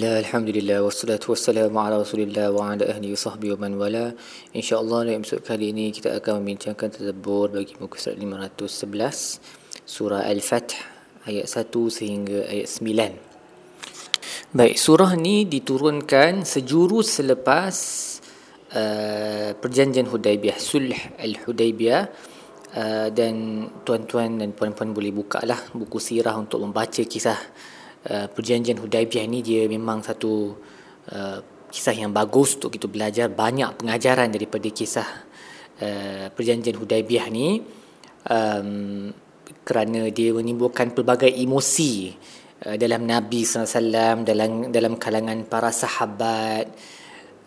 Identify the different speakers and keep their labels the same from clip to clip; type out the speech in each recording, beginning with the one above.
Speaker 1: Bismillah, Alhamdulillah, wassalatu wassalamu ala rasulillah wa ala ahli wa sahbihi wa man wala. InsyaAllah dalam episod kali ini kita akan membincangkan tadabbur bagi muka surat 511 Surah Al-Fath ayat 1 sehingga ayat 9 Baik, surah ni diturunkan sejurus selepas uh, perjanjian Hudaibiyah, Sulh Al-Hudaibiyah uh, Dan tuan-tuan dan puan-puan boleh buka lah buku sirah untuk membaca kisah Uh, perjanjian Hudaibiyah ni dia memang satu uh, kisah yang bagus untuk kita belajar banyak pengajaran daripada kisah uh, perjanjian Hudaibiyah ni. Um, kerana dia menimbulkan pelbagai emosi uh, dalam Nabi SAW dalam dalam kalangan para sahabat.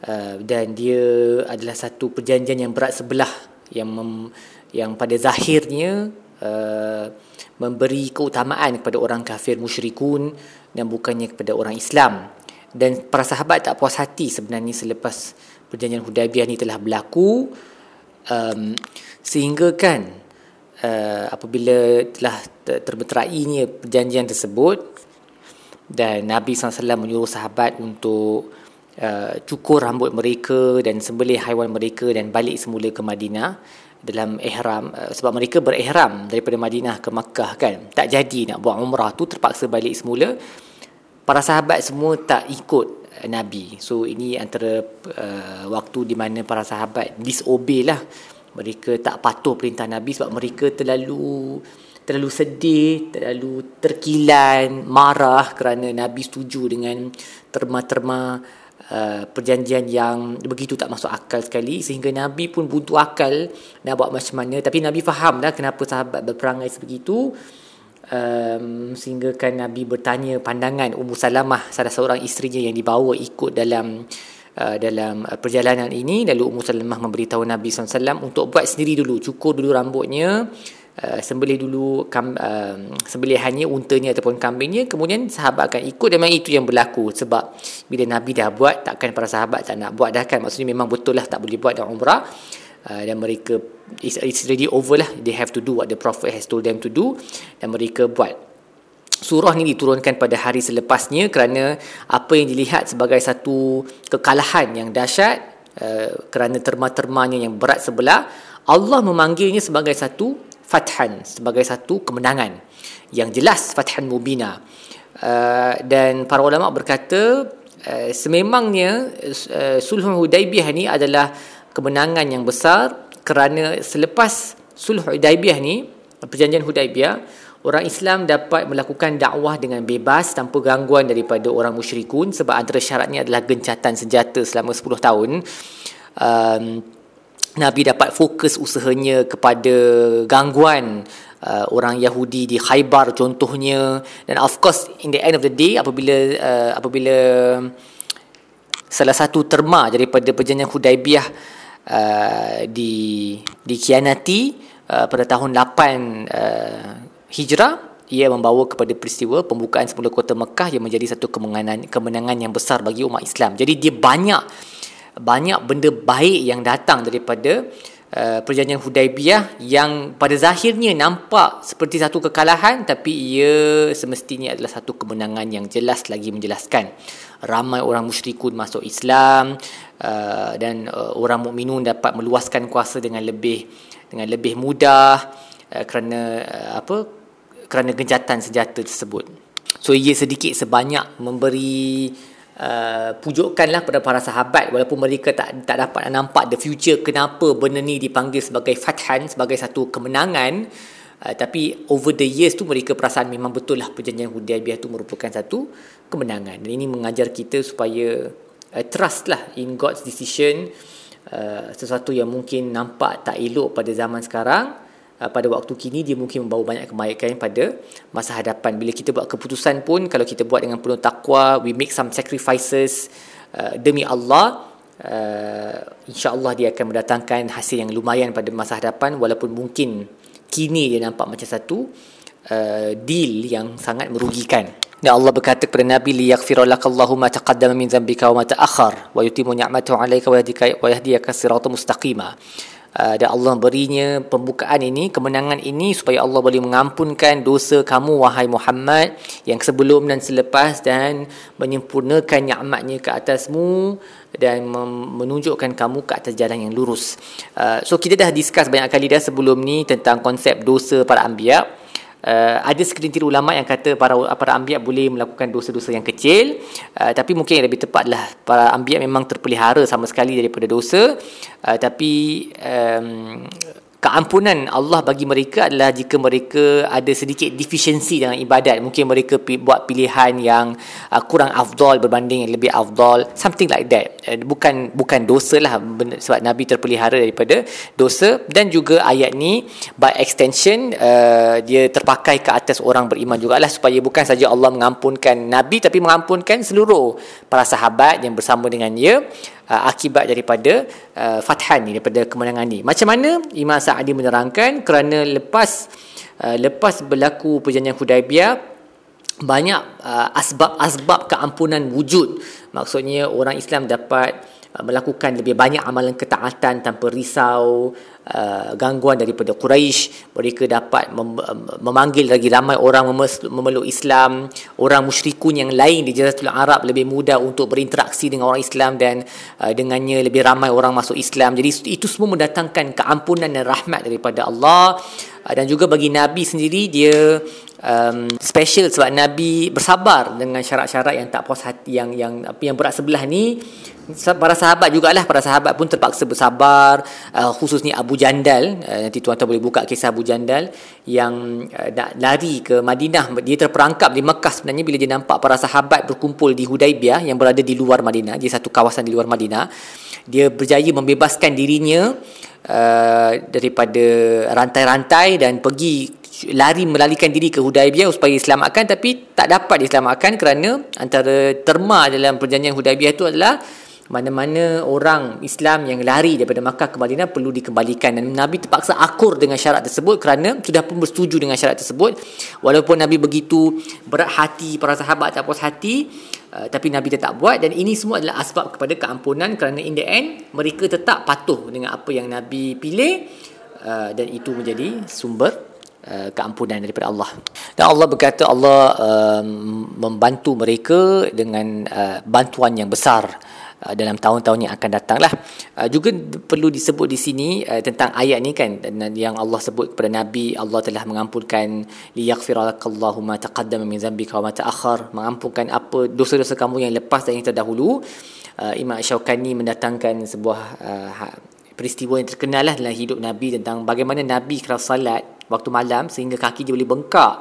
Speaker 1: Uh, dan dia adalah satu perjanjian yang berat sebelah yang mem, yang pada zahirnya uh, memberi keutamaan kepada orang kafir musyrikun dan bukannya kepada orang Islam. Dan para sahabat tak puas hati sebenarnya selepas perjanjian Hudaibiyah ni telah berlaku um, sehingga kan uh, apabila telah terbeterainya perjanjian tersebut dan Nabi SAW menyuruh sahabat untuk uh, cukur rambut mereka dan sembelih haiwan mereka dan balik semula ke Madinah dalam ihram. Uh, sebab mereka berihram daripada Madinah ke Makkah kan. Tak jadi nak buat umrah tu terpaksa balik semula. Para sahabat semua tak ikut Nabi. So ini antara uh, waktu di mana para sahabat disobey lah. Mereka tak patuh perintah Nabi sebab mereka terlalu terlalu sedih terlalu terkilan marah kerana Nabi setuju dengan terma-terma Uh, perjanjian yang begitu tak masuk akal sekali sehingga Nabi pun butuh akal nak buat macam mana. Tapi Nabi faham dah kenapa sahabat berperangai sebegitu. Um, sehingga kan Nabi bertanya pandangan Ummu Salamah salah seorang isterinya yang dibawa ikut dalam uh, dalam perjalanan ini. Lalu Ummu Salamah memberitahu Nabi SAW untuk buat sendiri dulu cukur dulu rambutnya uh, sembelih dulu kam, uh, sembelihannya untanya ataupun kambingnya kemudian sahabat akan ikut. Dan memang itu yang berlaku sebab bila Nabi dah buat takkan para sahabat tak nak buat dah kan? Maksudnya memang betul lah tak boleh buat dalam umrah. Uh, dan mereka it's, it's already over lah. They have to do what the prophet has told them to do dan mereka buat. Surah ni diturunkan pada hari selepasnya kerana apa yang dilihat sebagai satu kekalahan yang dahsyat uh, kerana terma-termanya yang berat sebelah Allah memanggilnya sebagai satu fathan sebagai satu kemenangan yang jelas fathan mubina. Uh, dan para ulama berkata uh, sememangnya uh, sulh hudaibiyah ni adalah kemenangan yang besar kerana selepas sulh hudaibiyah ni perjanjian hudaibiyah orang Islam dapat melakukan dakwah dengan bebas tanpa gangguan daripada orang musyrikun sebab antara syaratnya adalah gencatan senjata selama 10 tahun. Um, Nabi dapat fokus usahanya kepada gangguan uh, orang Yahudi di Khaybar contohnya dan of course in the end of the day apabila uh, apabila salah satu terma daripada perjanjian Hudaibiyah uh, di dikhianati uh, pada tahun 8 uh, Hijrah ia membawa kepada peristiwa pembukaan semula kota Mekah yang menjadi satu kemenangan kemenangan yang besar bagi umat Islam. Jadi dia banyak banyak benda baik yang datang daripada uh, perjanjian Hudaibiyah yang pada zahirnya nampak seperti satu kekalahan tapi ia semestinya adalah satu kemenangan yang jelas lagi menjelaskan ramai orang musyrikun masuk Islam uh, dan uh, orang mukminun dapat meluaskan kuasa dengan lebih dengan lebih mudah uh, kerana uh, apa kerana gencatan senjata tersebut. So ia sedikit sebanyak memberi Uh, pujukanlah pada para sahabat walaupun mereka tak tak dapat nampak the future kenapa benda ni dipanggil sebagai fathan sebagai satu kemenangan. Uh, tapi over the years tu mereka perasan memang betul lah perjanjian Hudaibiyah tu merupakan satu kemenangan. Dan ini mengajar kita supaya uh, trust lah in God's decision uh, sesuatu yang mungkin nampak tak elok pada zaman sekarang Uh, pada waktu kini dia mungkin membawa banyak kebaikan pada masa hadapan. Bila kita buat keputusan pun kalau kita buat dengan penuh takwa we make some sacrifices uh, demi Allah uh, insyaallah dia akan mendatangkan hasil yang lumayan pada masa hadapan. Walaupun mungkin kini dia nampak macam satu uh, deal yang sangat merugikan. Dan Allah berkata kepada Nabi li yaghfira lakallahu ma taqaddama min dhanbika wa ma ta'akhkhar wa yutimmu ni'matahu 'alayka wa yahdika wa yahdiyaka siratan mustaqima uh, dan Allah berinya pembukaan ini kemenangan ini supaya Allah boleh mengampunkan dosa kamu wahai Muhammad yang sebelum dan selepas dan menyempurnakan nikmatnya ke atasmu dan menunjukkan kamu ke atas jalan yang lurus. Uh, so kita dah discuss banyak kali dah sebelum ni tentang konsep dosa para anbiya uh, ada sekelintir ulama yang kata para para anbiya boleh melakukan dosa-dosa yang kecil. Uh, tapi mungkin yang lebih tepatlah para anbiya memang terpelihara sama sekali daripada dosa. Uh, tapi um, keampunan Allah bagi mereka adalah jika mereka ada sedikit defisiensi dalam ibadat. Mungkin mereka buat pilihan yang uh, kurang afdal berbanding yang lebih afdal something like that. Uh, bukan bukan dosa lah sebab Nabi terpelihara daripada dosa. Dan juga ayat ni by extension uh, dia terpakai ke atas orang beriman jugalah supaya bukan saja Allah mengampunkan Nabi tapi mengampunkan seluruh para sahabat yang bersama dengan dia uh, akibat daripada uh, fathan ni daripada kemenangan ni. Macam mana Imam Sa'adi menerangkan kerana lepas uh, lepas berlaku perjanjian Hudaibiyah banyak uh, asbab-asbab keampunan wujud. Maksudnya orang Islam dapat uh, melakukan lebih banyak amalan ketaatan tanpa risau uh, gangguan daripada Quraisy mereka dapat mem- memanggil lagi ramai orang memeluk Islam. Orang musyrikun yang lain di Jaziratul Arab lebih mudah untuk berinteraksi dengan orang Islam dan uh, dengannya lebih ramai orang masuk Islam. Jadi itu semua mendatangkan keampunan dan rahmat daripada Allah. Uh, dan juga bagi Nabi sendiri dia um, special sebab Nabi bersabar dengan syarat-syarat yang tak puas hati yang yang yang berat sebelah ni. Para sahabat jugalah para sahabat pun terpaksa bersabar. Uh, khususnya Abu Jandal uh, nanti tuan-tuan boleh buka kisah Abu Jandal yang uh, nak lari ke Madinah. Dia terperangkap di Mekah sebenarnya bila dia nampak para sahabat berkumpul di Hudaibiyah yang berada di luar Madinah di satu kawasan di luar Madinah. Dia berjaya membebaskan dirinya uh, daripada rantai-rantai dan pergi lari melarikan diri ke Hudaibiyah supaya diselamatkan tapi tak dapat diselamatkan kerana antara terma dalam perjanjian Hudaibiyah itu adalah mana-mana orang Islam yang lari daripada Makkah ke Madinah perlu dikembalikan. Dan Nabi terpaksa akur dengan syarat tersebut kerana sudah pun bersetuju dengan syarat tersebut. Walaupun Nabi begitu berat hati para sahabat tak puas hati uh, tapi Nabi tetap buat. Dan ini semua adalah asbab kepada keampunan kerana in the end mereka tetap patuh dengan apa yang Nabi pilih uh, dan itu menjadi sumber Uh, keampunan daripada Allah. Dan Allah berkata Allah um, membantu mereka dengan uh, bantuan yang besar uh, dalam tahun-tahun yang akan datang lah. Uh, juga perlu disebut di sini uh, tentang ayat ni kan yang Allah sebut kepada Nabi Allah telah mengampunkan liyaghfiralakallahu ma taqaddama min zambika wa ma ta'akhkhar mengampunkan apa dosa-dosa kamu yang lepas dan yang terdahulu. Uh, Imam Syaukani mendatangkan sebuah uh, peristiwa yang terkenal lah dalam hidup Nabi tentang bagaimana Nabi keras salat waktu malam sehingga kaki dia boleh bengkak.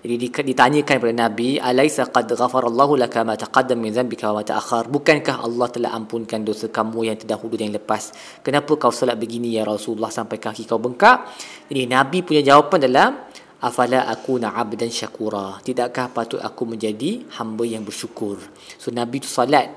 Speaker 1: Jadi ditanyakan kepada Nabi, "Alaisa qad ghafarallahu laka ma taqaddam min dhanbika wa ma ta'akhkhar?" Bukankah Allah telah ampunkan dosa kamu yang terdahulu dan yang lepas? Kenapa kau salat begini ya Rasulullah sampai kaki kau bengkak? Jadi Nabi punya jawapan adalah, "Afala akuna 'abdan syakura?" Tidakkah patut aku menjadi hamba yang bersyukur? So Nabi tu salat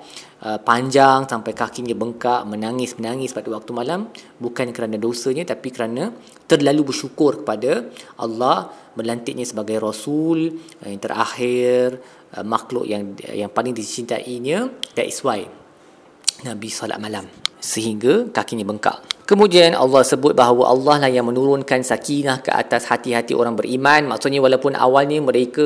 Speaker 1: Uh, panjang sampai kakinya bengkak menangis menangis pada waktu malam bukan kerana dosanya tapi kerana terlalu bersyukur kepada Allah melantiknya sebagai rasul uh, yang terakhir uh, makhluk yang yang paling dicintainya that is why Nabi salat malam sehingga kakinya bengkak Kemudian Allah sebut bahawa Allah lah yang menurunkan sakinah ke atas hati-hati orang beriman. Maksudnya walaupun awalnya mereka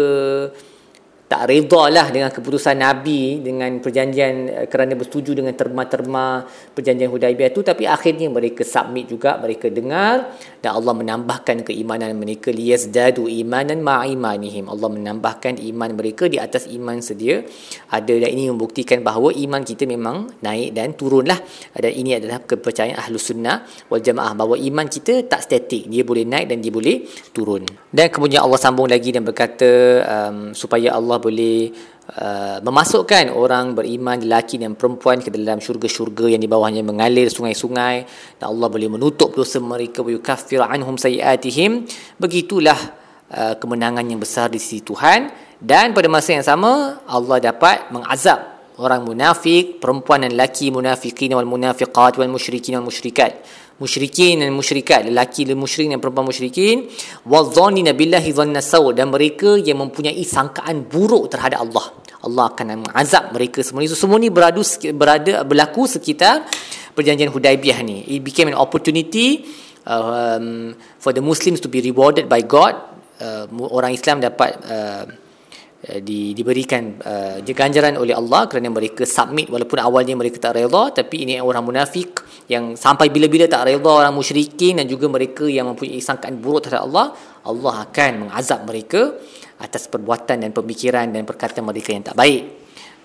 Speaker 1: tak reda lah dengan keputusan Nabi dengan perjanjian eh, kerana bersetuju dengan terma-terma perjanjian Hudaibiyah itu tapi akhirnya mereka submit juga mereka dengar dan Allah menambahkan keimanan mereka. Liyazdadu imanan ma'imanihim. Allah menambahkan iman mereka di atas iman sedia. Ada dan ini membuktikan bahawa iman kita memang naik dan turun lah dan ini adalah kepercayaan ahlu sunnah wal jamaah bahawa iman kita tak statik. Dia boleh naik dan dia boleh turun. Dan kemudian Allah sambung lagi dan berkata um, supaya Allah Allah boleh uh, memasukkan orang beriman lelaki dan perempuan ke dalam syurga-syurga yang di bawahnya mengalir sungai-sungai. Dan Allah boleh menutup dosa mereka. Wa yukaffir anhum sayiatihim. Begitulah uh, kemenangan yang besar di sisi Tuhan. Dan pada masa yang sama Allah dapat mengazab orang munafik perempuan dan lelaki munafikin wal munafiqat wal musyrikin wal musyrikat musyrikin dan musyrikat lelaki dan musyrik dan perempuan musyrikin. Wadzannina billahi dhanna saw dan mereka yang mempunyai sangkaan buruk terhadap Allah. Allah akan mengazab mereka semua itu semua ni beradu berada berlaku sekitar perjanjian Hudaibiyah ni. It became an opportunity um, for the Muslims to be rewarded by God. Uh, orang Islam dapat uh, uh, di, diberikan uh, ganjaran oleh Allah kerana mereka submit walaupun awalnya mereka tak rela tapi ini orang munafik yang sampai bila-bila tak rela orang musyrikin dan juga mereka yang mempunyai sangkaan buruk terhadap Allah Allah akan mengazab mereka atas perbuatan dan pemikiran dan perkataan mereka yang tak baik.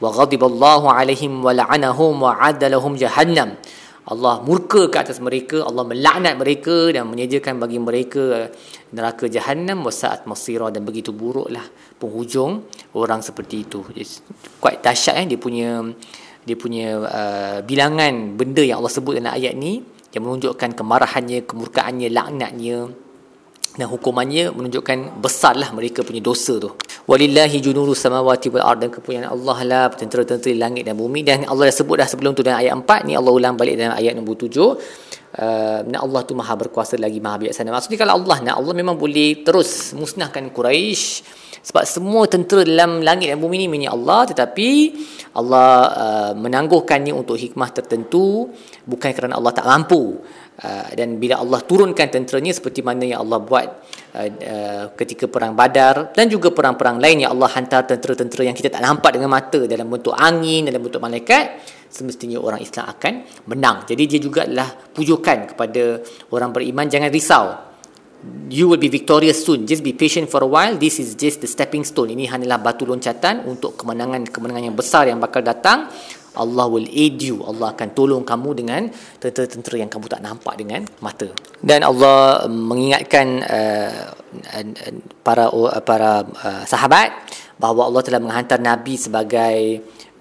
Speaker 1: Wa ghadiballahu alaihim wa la'anahum wa adalahum jahannam Allah murka ke atas mereka Allah melaknat mereka dan menyediakan bagi mereka neraka jahannam wasaat masira dan begitu buruklah penghujung orang seperti itu. It's quite dahsyat eh. Dia punya dia punya uh, bilangan benda yang Allah sebut dalam ayat ni yang menunjukkan kemarahannya kemurkaannya laknatnya dan hukumannya menunjukkan besarlah mereka punya dosa tu. Walillahi junuru samawati wal ard. Dan kepunyaan Allah lah tentera-tentera langit dan bumi. Dan Allah dah sebut dah sebelum tu dalam ayat 4 ni Allah ulang balik dalam ayat nombor 7 Uh, Allah tu maha berkuasa lagi maha bijaksana. Maksudnya kalau Allah nak Allah memang boleh terus musnahkan Quraisy sebab semua tentera dalam langit dan bumi ni milik Allah. Tetapi Allah uh, menangguhkannya untuk hikmah tertentu. Bukan kerana Allah tak mampu uh, dan bila Allah turunkan tenteranya seperti mana yang Allah buat uh, uh, ketika perang Badar dan juga perang-perang lain yang Allah hantar tentera-tentera yang kita tak nampak dengan mata dalam bentuk angin dalam bentuk malaikat semestinya orang Islam akan menang jadi dia juga adalah pujukan kepada orang beriman jangan risau you will be victorious soon. Just be patient for a while. This is just the stepping stone. Ini hanyalah batu loncatan untuk kemenangan-kemenangan yang besar yang bakal datang. Allah will aid you. Allah akan tolong kamu dengan tentera-tentera yang kamu tak nampak dengan mata. Dan Allah mengingatkan uh, para para uh, sahabat bahawa Allah telah menghantar Nabi sebagai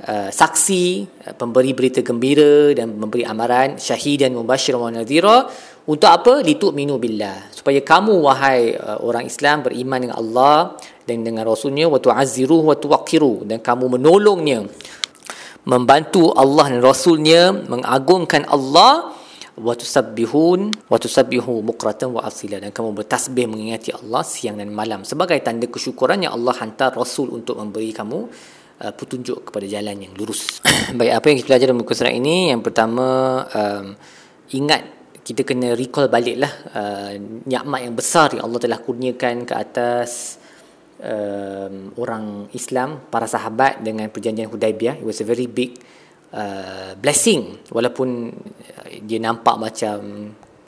Speaker 1: uh, saksi, uh, pemberi berita gembira dan memberi amaran syahidan mubasyiran wa nadhira untuk apa? Litu'minu billah. Supaya kamu wahai uh, orang Islam beriman dengan Allah dan dengan Rasulnya wa tu'azziruhu wa tuwaqqiru dan kamu menolongnya membantu Allah dan Rasulnya mengagungkan Allah wa tusabbihun wa tusabbihu bukratan wa asila dan kamu bertasbih mengingati Allah siang dan malam sebagai tanda kesyukuran yang Allah hantar Rasul untuk memberi kamu uh, petunjuk kepada jalan yang lurus. Baik apa yang kita belajar dalam muka surat ini yang pertama um, ingat kita kena recall baliklah uh, nikmat yang besar yang Allah telah kurniakan ke atas um, orang Islam para sahabat dengan perjanjian Hudaibiyah it was a very big uh, blessing. Walaupun uh, dia nampak macam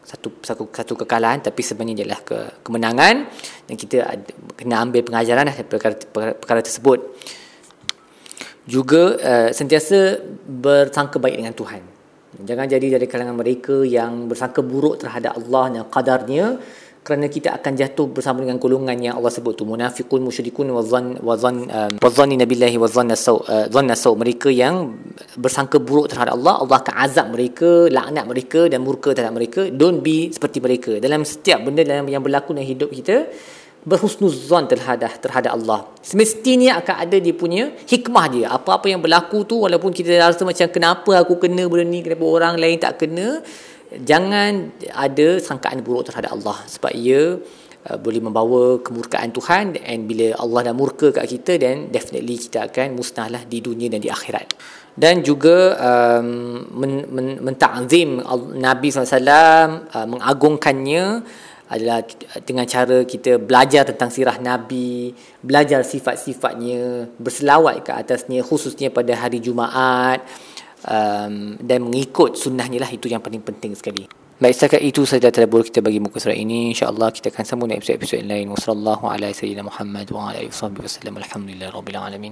Speaker 1: satu satu satu kekalahan tapi sebenarnya adalah ke, kemenangan. Dan kita ada, kena ambil pengajaran dari perkara, perkara, perkara tersebut. Juga uh, sentiasa bersangka baik dengan Tuhan. Jangan jadi dari kalangan mereka yang bersangka buruk terhadap Allah dan qadarnya kerana kita akan jatuh bersama dengan golongan yang Allah sebut tu munafiqun musyrikun wa dhann wa dhann um, wa dhanni nabillahi wa dhanna saw uh, saw. Mereka yang bersangka buruk terhadap Allah Allah akan azab mereka laknat mereka dan murka terhadap mereka. Don't be seperti mereka. Dalam setiap benda dalam yang berlaku dalam hidup kita berhusnuzan terhadap terhadap Allah. Semestinya akan ada dia punya hikmah dia. Apa-apa yang berlaku tu walaupun kita rasa macam kenapa aku kena benda ni? Kenapa orang lain tak kena jangan ada sangkaan buruk terhadap Allah sebab ia uh, boleh membawa kemurkaan Tuhan dan bila Allah dah murka kat kita dan definitely kita akan musnahlah di dunia dan di akhirat. Dan juga um, men, men, mentakzim Nabi SAW uh, mengagungkannya adalah dengan cara kita belajar tentang sirah Nabi, belajar sifat-sifatnya, berselawat ke atasnya khususnya pada hari Jumaat, um, dan mengikut sunnahnya lah itu yang paling penting sekali. Baik setakat itu saja tadabbur kita bagi muka surat ini. Insya-Allah kita akan sambung episod-episod lain. Wassallallahu ala sayyidina Muhammad wa ala alihi wasallam. Alamin.